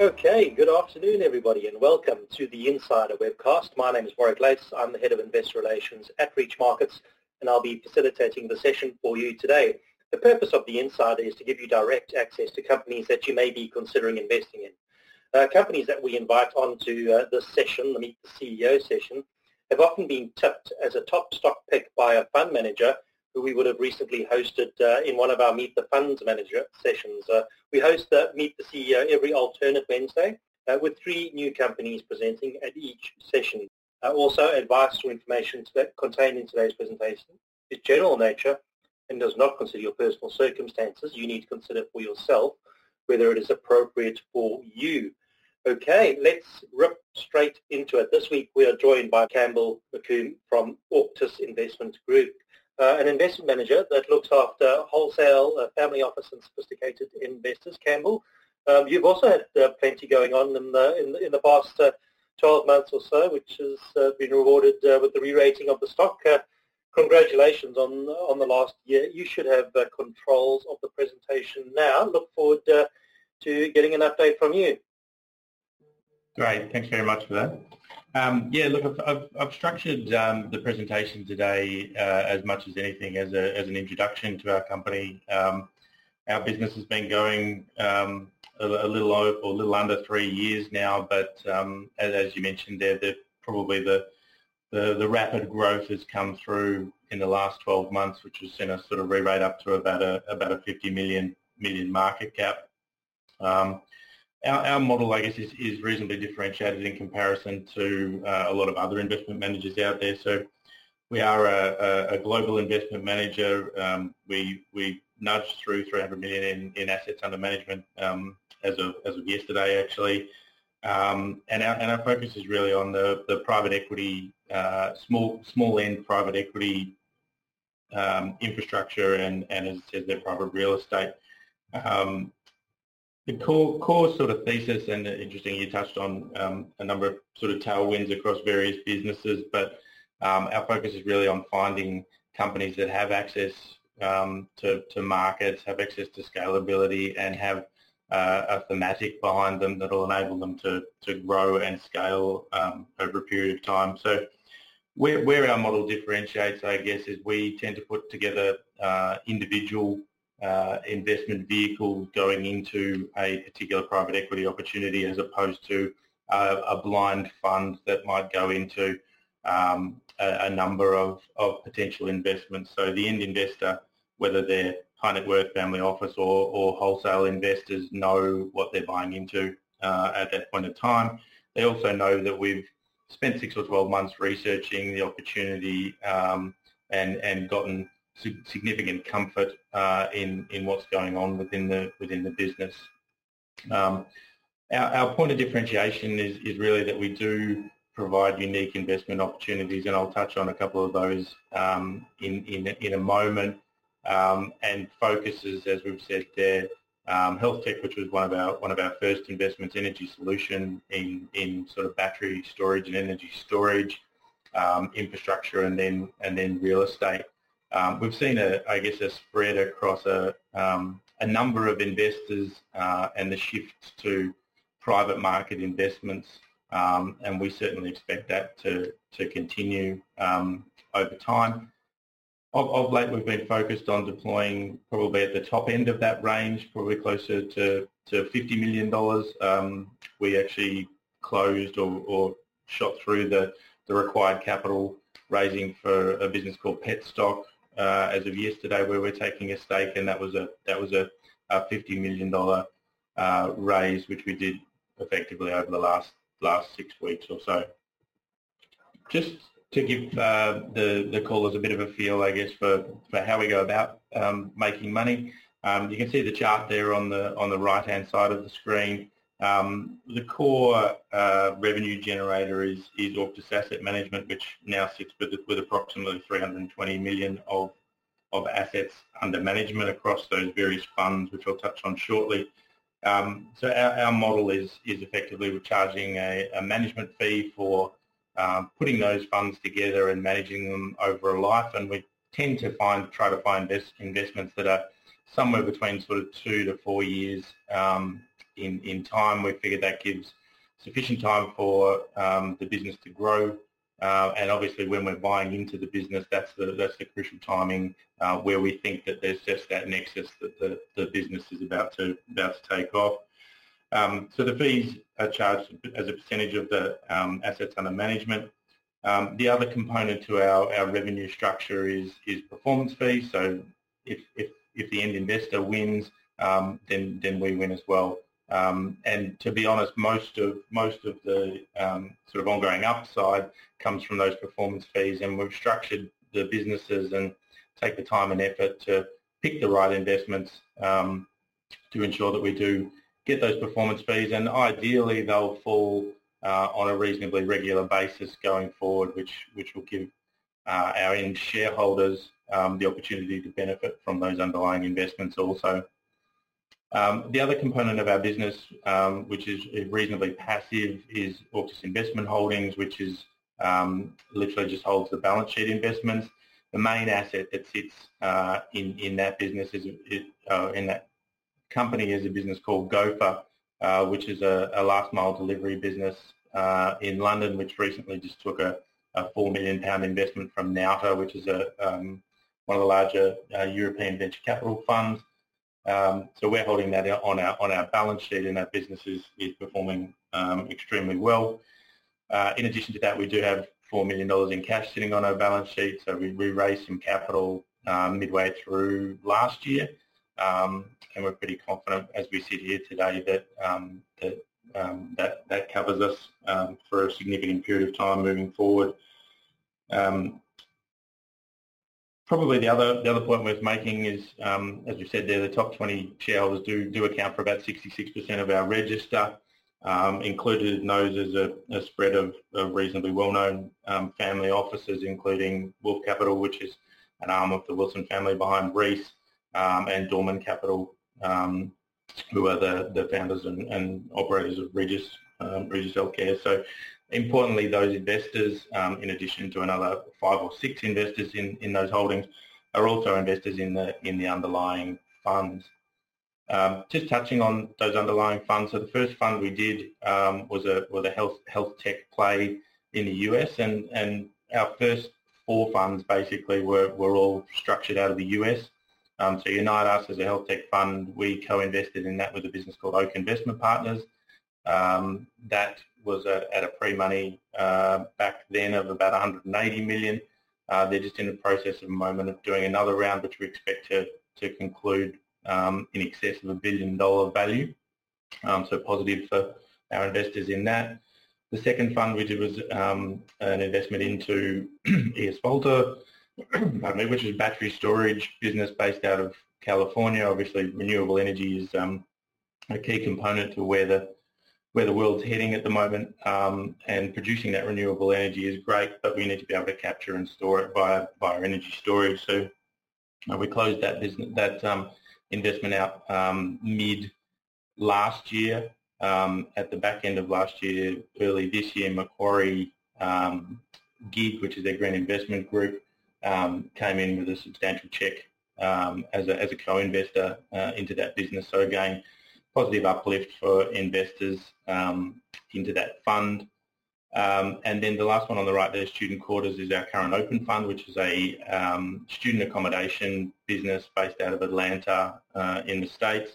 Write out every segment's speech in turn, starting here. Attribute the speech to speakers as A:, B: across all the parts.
A: Okay, good afternoon everybody and welcome to the Insider webcast. My name is Warwick Lace. I'm the Head of Investor Relations at Reach Markets and I'll be facilitating the session for you today. The purpose of the Insider is to give you direct access to companies that you may be considering investing in. Uh, companies that we invite onto uh, this session, the Meet the CEO session, have often been tipped as a top stock pick by a fund manager who we would have recently hosted uh, in one of our Meet the Funds Manager sessions. Uh, we host the Meet the CEO every alternate Wednesday uh, with three new companies presenting at each session. Uh, also, advice or information contained in today's presentation is general nature and does not consider your personal circumstances. You need to consider for yourself whether it is appropriate for you. Okay, let's rip straight into it. This week we are joined by Campbell McComb from Auctus Investment Group uh, an investment manager that looks after wholesale, uh, family office and sophisticated investors, Campbell. Um, you've also had uh, plenty going on in the, in the, in the past uh, 12 months or so, which has uh, been rewarded uh, with the re-rating of the stock. congratulations on, on the last year. You should have controls of the presentation now. Look forward to getting an update from you.
B: Great. Thanks very much for that. Um, yeah, look, I've, I've, I've structured um, the presentation today uh, as much as anything as, a, as an introduction to our company. Um, our business has been going um, a, a, little over, or a little under three years now, but um, as, as, you mentioned there, the, probably the, the, the rapid growth has come through in the last 12 months, which has seen us sort of re-rate up to about a about a 50 million million market cap. Our, our model, I guess, is, is reasonably differentiated in comparison to uh, a lot of other investment managers out there. So we are a, a, a global investment manager. Um, we we nudged through 300 million in, in assets under management um, as of as of yesterday, actually. Um, and our and our focus is really on the the private equity, uh, small small end private equity um, infrastructure, and and as it says, their private real estate. Um, the core, core sort of thesis, and interesting, you touched on um, a number of sort of tailwinds across various businesses, but um, our focus is really on finding companies that have access um, to, to markets, have access to scalability, and have uh, a thematic behind them that will enable them to, to grow and scale um, over a period of time. So where, where our model differentiates, I guess, is we tend to put together uh, individual uh, investment vehicle going into a particular private equity opportunity as opposed to a blind fund that might go into um, a, a, number of, of potential investments. So the end investor, whether they're high net worth family office or, or wholesale investors, know what they're buying into uh, at that point in time. They also know that we've spent six or 12 months researching the opportunity um, and, and gotten significant comfort uh, in in what's going on within the within the business. Um, our, our, point of differentiation is, is really that we do provide unique investment opportunities, and I'll touch on a couple of those um, in, in in a moment. Um, and focuses, as we've said there, um, health tech, which was one of our one of our first investments, energy solution in in sort of battery storage and energy storage, um, infrastructure, and then and then real estate. Um, we've seen, a, I guess, a spread across a, um, a number of investors uh, and the shift to private market investments, um, and we certainly expect that to, to continue um, over time. Of, of, late, we've been focused on deploying probably at the top end of that range, probably closer to, to $50 million. Um, we actually closed or, or shot through the, the required capital raising for a business called Petstock, uh, as of yesterday, where we're taking a stake, and that was a that was a, a fifty million dollar uh, raise, which we did effectively over the last last six weeks or so. Just to give uh, the the callers a bit of a feel, I guess, for, for how we go about um, making money. Um, you can see the chart there on the on the right hand side of the screen. Um, the core uh, revenue generator is, is Auctus Asset Management, which now sits with, with approximately 320 million of, of assets under management across those various funds, which I'll touch on shortly. Um, so our, our, model is, is effectively we're charging a, a management fee for um, putting those funds together and managing them over a life, and we tend to find try to find investments that are somewhere between sort of two to four years um, in, in time. We figured that gives sufficient time for um, the business to grow. Uh, and obviously when we're buying into the business, that's the, that's the crucial timing uh, where we think that there's just that nexus that the, the business is about to, about to take off. Um, so the fees are charged as a percentage of the um, assets under management. Um, the other component to our, our revenue structure is, is performance fees. So if, if, if the end investor wins, um, then, then we win as well. Um, and to be honest, most of most of the um, sort of ongoing upside comes from those performance fees, and we've structured the businesses and take the time and effort to pick the right investments um, to ensure that we do get those performance fees, and ideally they'll fall uh, on a reasonably regular basis going forward, which which will give uh, our end shareholders um, the opportunity to benefit from those underlying investments also. Um, the other component of our business, um, which is reasonably passive, is Auctus Investment Holdings, which is um, literally just holds the balance sheet investments. The main asset that sits uh, in in that business is uh, in that company is a business called Gophr, uh, which is a, a, last mile delivery business uh, in London, which recently just took a, a four million pound investment from Nauta, which is a um, one of the larger uh, European venture capital funds. Um, so we're holding that on our on our balance sheet, and that business is, is performing um, extremely well. Uh, in addition to that, we do have four million dollars in cash sitting on our balance sheet. So we, we raised some capital um, midway through last year, um, and we're pretty confident as we sit here today that um, that um, that that covers us for a significant period of time moving forward. Um, Probably the other the other point worth making is, um, as we said there, the top 20 shareholders do do account for about 66% of our register. Um, included in those is a, a spread of, of, reasonably well-known um, family offices, including Wolf Capital, which is an arm of the Wilson family behind Reece, um, and Dorman Capital, um, who are the, the founders and, and operators of Regis, um, Regis Healthcare. So Importantly, those investors, um, in addition to another five or six investors in, in those holdings, are also investors in the in the underlying funds. Um, just touching on those underlying funds. So the first fund we did um, was a was a health health tech play in the US, and and our first four funds basically were were all structured out of the US. Um, so Unite Us as a health tech fund, we co-invested in that with a business called Oak Investment Partners. Um, that was at a pre-money uh, back then of about 180 million. Uh, they're just in the process at the moment of doing another round, which we expect to, to conclude um, in excess of a billion dollar value. Um, so positive for our investors in that. The second fund we did was um, an investment into ES Volta, which is a battery storage business based out of California. Obviously, renewable energy is um, a key component to where the where the world's heading at the moment, um, and producing that renewable energy is great, but we need to be able to capture and store it via via energy storage. So uh, we closed that business that um, investment out um, mid last year. Um, at the back end of last year, early this year, Macquarie um, GIG, which is their green investment group, um, came in with a substantial check as a as a co-investor uh, into that business. So again positive uplift for investors um, into that fund. Um, and then the last one on the right there, Student Quarters, is our current open fund, which is a um, student accommodation business based out of Atlanta uh, in the States.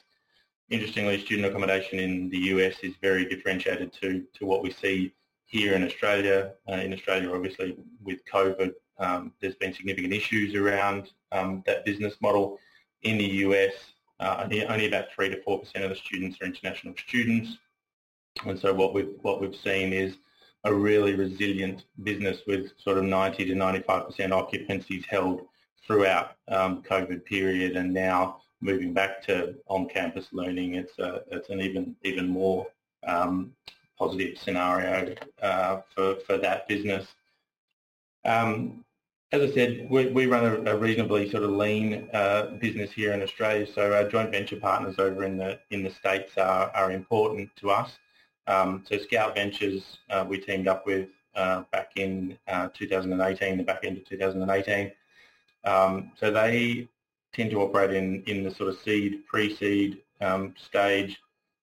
B: Interestingly, student accommodation in the US is very differentiated to, to what we see here in Australia. Uh, in Australia, obviously, with COVID, um, there's been significant issues around um, that business model. In the US, uh, only, about 3 to 4% of the students are international students. And so what we've, what we've seen is a really resilient business with sort of 90 to 95% occupancies held throughout um, COVID period and now moving back to on-campus learning, it's, a, it's an even, even more um, positive scenario uh, for, for that business. Um, as I said, we, we run a, a, reasonably sort of lean uh, business here in Australia, so our joint venture partners over in the in the states are, are important to us. Um, so Scout Ventures, uh, we teamed up with uh, back in uh, 2018, the back end of 2018. Um, so they tend to operate in in the sort of seed, pre-seed um, stage.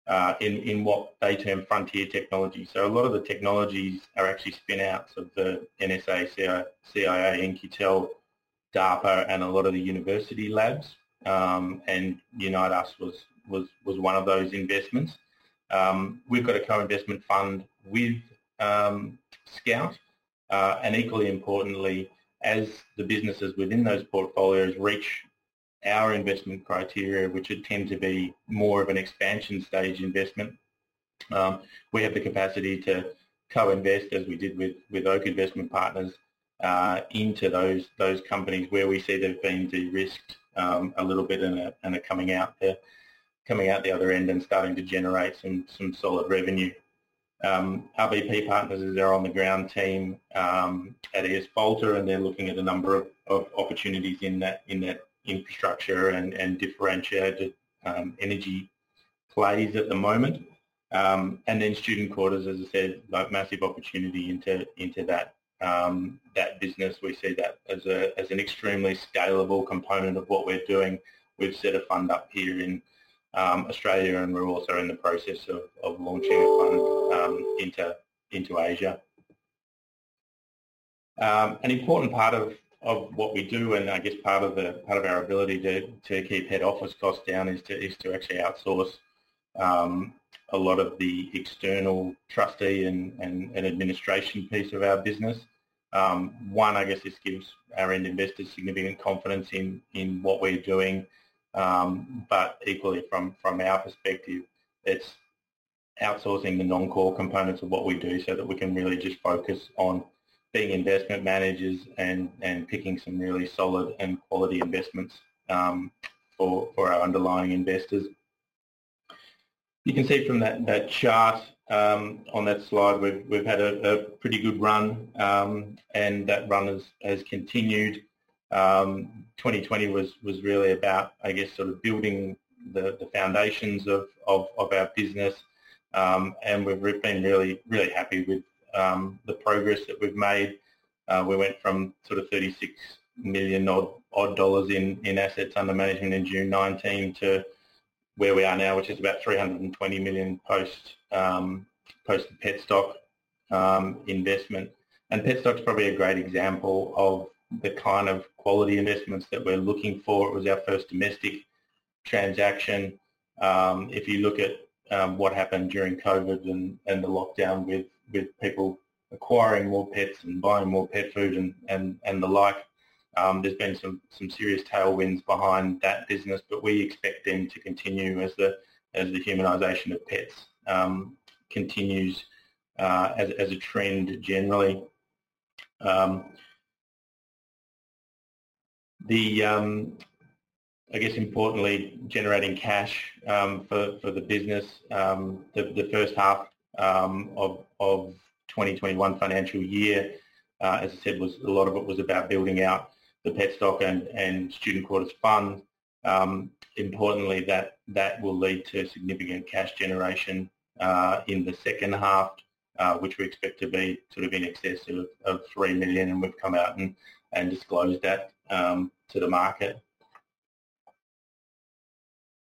B: Uh, in, in what they term frontier technology. So a lot of the technologies are actually spin-outs of the NSA, CIA, In-Q-Tel, DARPA, and a lot of the university labs. Um, and Unite Us was, was, was one of those investments. Um, we've got a co-investment fund with um, Scout, uh, and equally importantly, as the businesses within those portfolios reach our investment criteria, which would tend to be more of an expansion stage investment, um, we have the capacity to co-invest, as we did with, with Oak Investment Partners, uh, into those those companies where we see they've been de-risked um, a little bit and are, and are coming out there, coming out the other end and starting to generate some some solid revenue. Um, RBP Partners is our on-the-ground team um, at ES Volta, and they're looking at a number of, of opportunities in that in that infrastructure and, and differentiated um, energy plays at the moment. Um, and then student quarters, as I said, like massive opportunity into into that um, that business. We see that as a as an extremely scalable component of what we're doing. We've set a fund up here in um, Australia, and we're also in the process of, of launching a fund um, into into Asia. Um, an important part of of what we do, and I guess part of the part of our ability to, to keep head office costs down is to is to actually outsource um, a lot of the external trustee and, and, and administration piece of our business. Um, one, I guess this gives our end investors significant confidence in, in what we're doing, um, but equally from, from our perspective, it's outsourcing the non-core components of what we do so that we can really just focus on being investment managers and, and picking some really solid and quality investments um, for, for our underlying investors. You can see from that, that chart um, on that slide, we've, we've had a, a pretty good run um, and that run has, has continued. 2020 um, was, was really about, I guess, sort of building the, the foundations of, of, of our business um, and we've been really, really happy with um, the progress that we've made. Uh, we went from sort of 36 million odd, odd dollars in, in assets under management in June 19 to where we are now, which is about 320 million post um, post Petstock um, investment. And Petstock's probably a great example of the kind of quality investments that we're looking for. It was our first domestic transaction. Um, if you look at um, what happened during COVID and, and the lockdown with with people acquiring more pets and buying more pet food and, and, and the like. Um, there's been some, some serious tailwinds behind that business, but we expect them to continue as the as the humanisation of pets um, continues uh, as, as a trend generally. Um, the um, I guess importantly, generating cash um, for, for the business. Um, the, the first half um, of, of 2021 financial year, uh, as I said, was a lot of it was about building out the Petstock and, and student quarters fund. Um, importantly, that that will lead to significant cash generation uh, in the second half, uh, which we expect to be sort of in excess of, of three million, and we've come out and, and disclosed that um, to the market.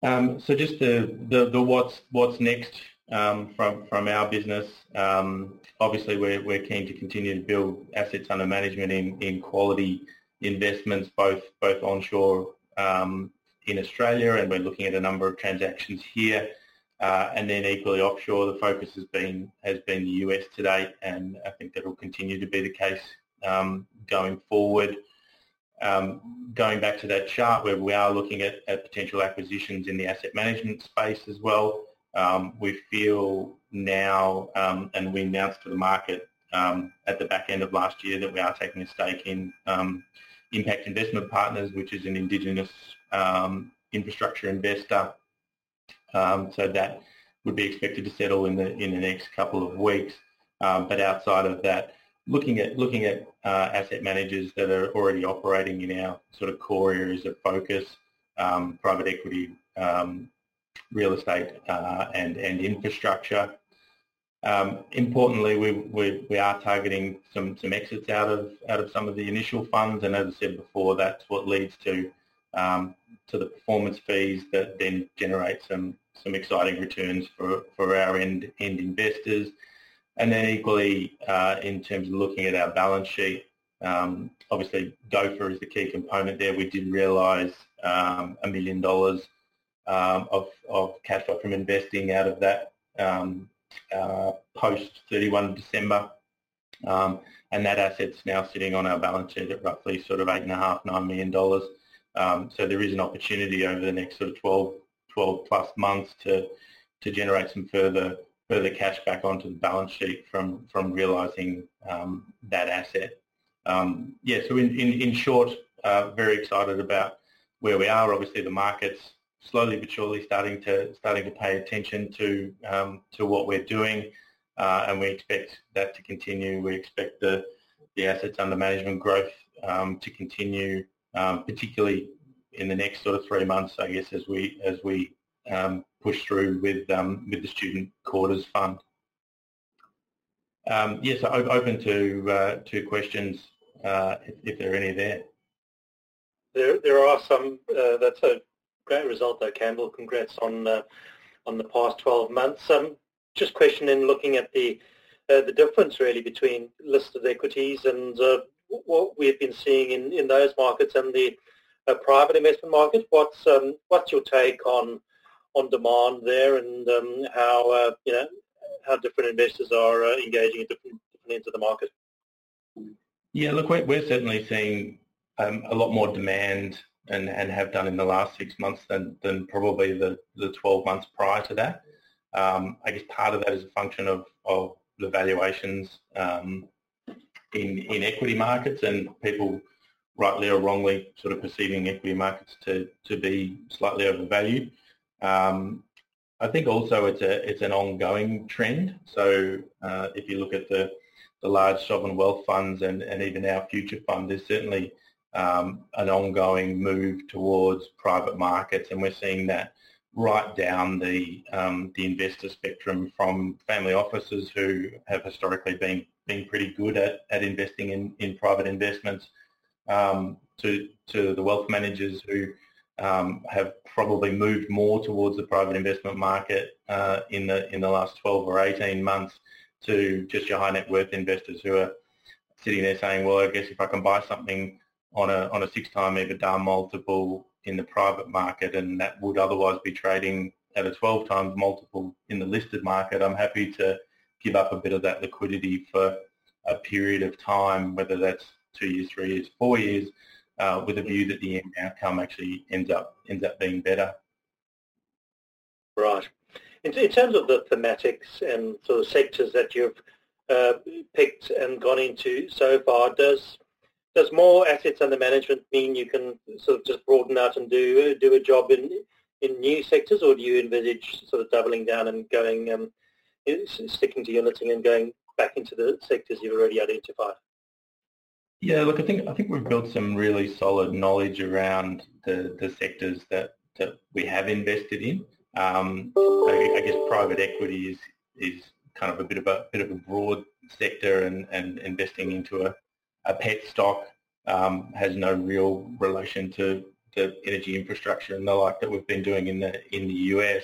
B: Um, so just the, the, the what's what's next um, from from our business. Um, obviously, we're we're keen to continue to build assets under management in in quality investments, both both onshore um, in Australia, and we're looking at a number of transactions here. Uh, and then equally offshore, the focus has been has been the US to date, and I think that will continue to be the case um, going forward. Um, going back to that chart where we are looking at, at potential acquisitions in the asset management space as well, um, we feel now, um, and we announced to the market um, at the back end of last year that we are taking a stake in um, Impact Investment Partners, which is an Indigenous um, infrastructure investor. Um, so that would be expected to settle in the in the next couple of weeks. but outside of that, looking at looking at uh, asset managers that are already operating in our sort of core areas of focus, private equity, um, real estate uh, and, and infrastructure. Um, importantly, we, we, we, are targeting some, some exits out of, out of some of the initial funds, and as I said before, that's what leads to um, to the performance fees that then generate some some exciting returns for, for our end end investors. And then equally, uh, in terms of looking at our balance sheet, um, obviously Gophr is the key component there. We did realise um, a million dollars um, of, of cash flow from investing out of that um, uh, post 31 December. Um, and that asset's now sitting on our balance sheet at roughly sort of eight and a half, nine million dollars. Um, so there is an opportunity over the next sort of 12, 12 plus months to to generate some further further cash back onto the balance sheet from from realising um, that asset. Um, yeah, so in, in, in short, uh, very excited about where we are. Obviously, the market's slowly but surely starting to starting to pay attention to um, to what we're doing, uh, and we expect that to continue. We expect the the assets under management growth um, to continue, um, particularly in the next sort of three months, I guess, as we as we um, push through with um, with the student quarters fund. Um, yes, open to uh, to questions uh, if, if, there are any there.
A: There, there are some. Uh, that's a great result, though, Campbell. Congrats on uh, on the past 12 months. Um, just questioning, looking at the uh, the difference really between listed equities and uh, what we've been seeing in, in those markets and the uh, private investment market. What's um, what's your take on on demand there and um, how uh, you know how different investors are uh, engaging at different different ends of the market?
B: Yeah, look, we're, we're certainly seeing um, a lot more demand and, and have done in the last six months than, than probably the, the 12 months prior to that. Um, I guess part of that is a function of, of the valuations um, in, in equity markets and people rightly or wrongly sort of perceiving equity markets to, to be slightly overvalued. Um, I think also it's a it's an ongoing trend. So uh, if you look at the the large sovereign wealth funds and, and even our future fund, there's certainly um, an ongoing move towards private markets, and we're seeing that right down the um, the investor spectrum from family offices who have historically been been pretty good at, at investing in, in private investments um, to to the wealth managers who um, have probably moved more towards the private investment market uh, in the in the last 12 or 18 months to just your high net worth investors who are sitting there saying, well, I guess if I can buy something on a on a six time EBITDA multiple in the private market and that would otherwise be trading at a 12 times multiple in the listed market, I'm happy to give up a bit of that liquidity for a period of time, whether that's two years, three years, four years, uh, with a view that the outcome actually ends up ends up being better.
A: Right. In, in terms of the thematics and sort of sectors that you've uh, picked and gone into so far, does does more assets under management mean you can sort of just broaden out and do do a job in in new sectors, or do you envisage sort of doubling down and going um, sticking to knitting and going back into the sectors you've already identified?
B: Yeah, look, I think I think we've built some really solid knowledge around the, the sectors that, that we have invested in. Um, I, I, guess private equity is is kind of a bit of a bit of a broad sector, and, and investing into a, a Petstock um, has no real relation to the energy infrastructure and the like that we've been doing in the in the US.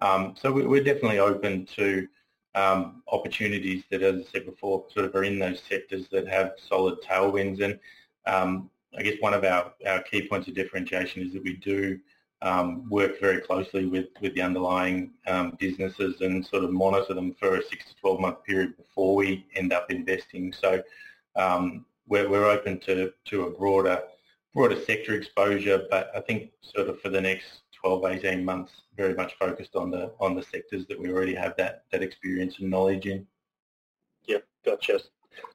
B: Um, so we're definitely open to um, opportunities that, as I said before, sort of are in those sectors that have solid tailwinds. And um, I guess one of our, our key points of differentiation is that we do um, work very closely with, with the underlying um, businesses and sort of monitor them for a six to 12 month period before we end up investing. So um, we're, we're open to, to a broader broader sector exposure, but I think sort of for the next 12, 18 months, very much focused on the on the sectors that we already have that that experience and knowledge in.
A: Yeah, gotcha.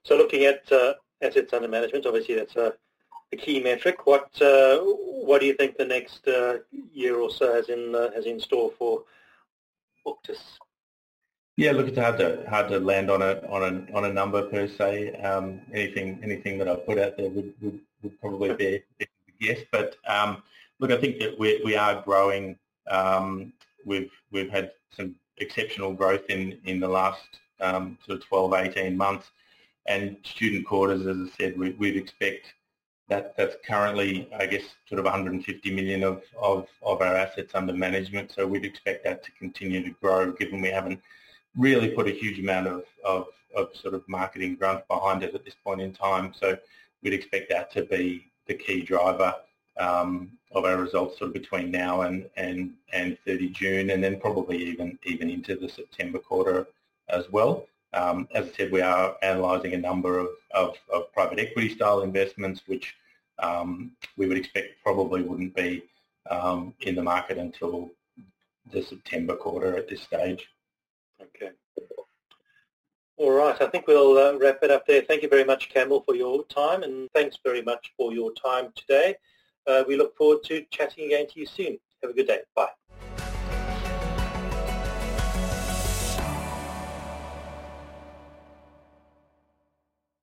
A: So looking at uh, assets under management, obviously that's a, a key metric. What uh, what do you think the next uh, year or so has in uh, has in store for Auctus?
B: Yeah, look, it's hard to hard to land on a on a on a number per se. Um, anything anything that I put out there would, would, would probably be a guess, but um, Look, I think that we, we are growing. Um, we've we've had some exceptional growth in, in the last um, sort of 12, 18 months. And student quarters, as I said, we, would expect that, that's currently, I guess, sort of 150 million of, of, of our assets under management. So we'd expect that to continue to grow given we haven't really put a huge amount of, of, of sort of marketing grunt behind it at this point in time. So we'd expect that to be the key driver um, of our results sort of between now and, and, and 30 June and then probably even, even into the September quarter as well. Um, as I said, we are analysing a number of, of, of, private equity style investments, which um, we would expect probably wouldn't be um, in the market until the September quarter at this stage.
A: Okay. All right, I think we'll uh, wrap it up there. Thank you very much, Campbell, for your time, and thanks very much for your time today. Uh, we look forward to chatting again to you soon. Have a good day. Bye.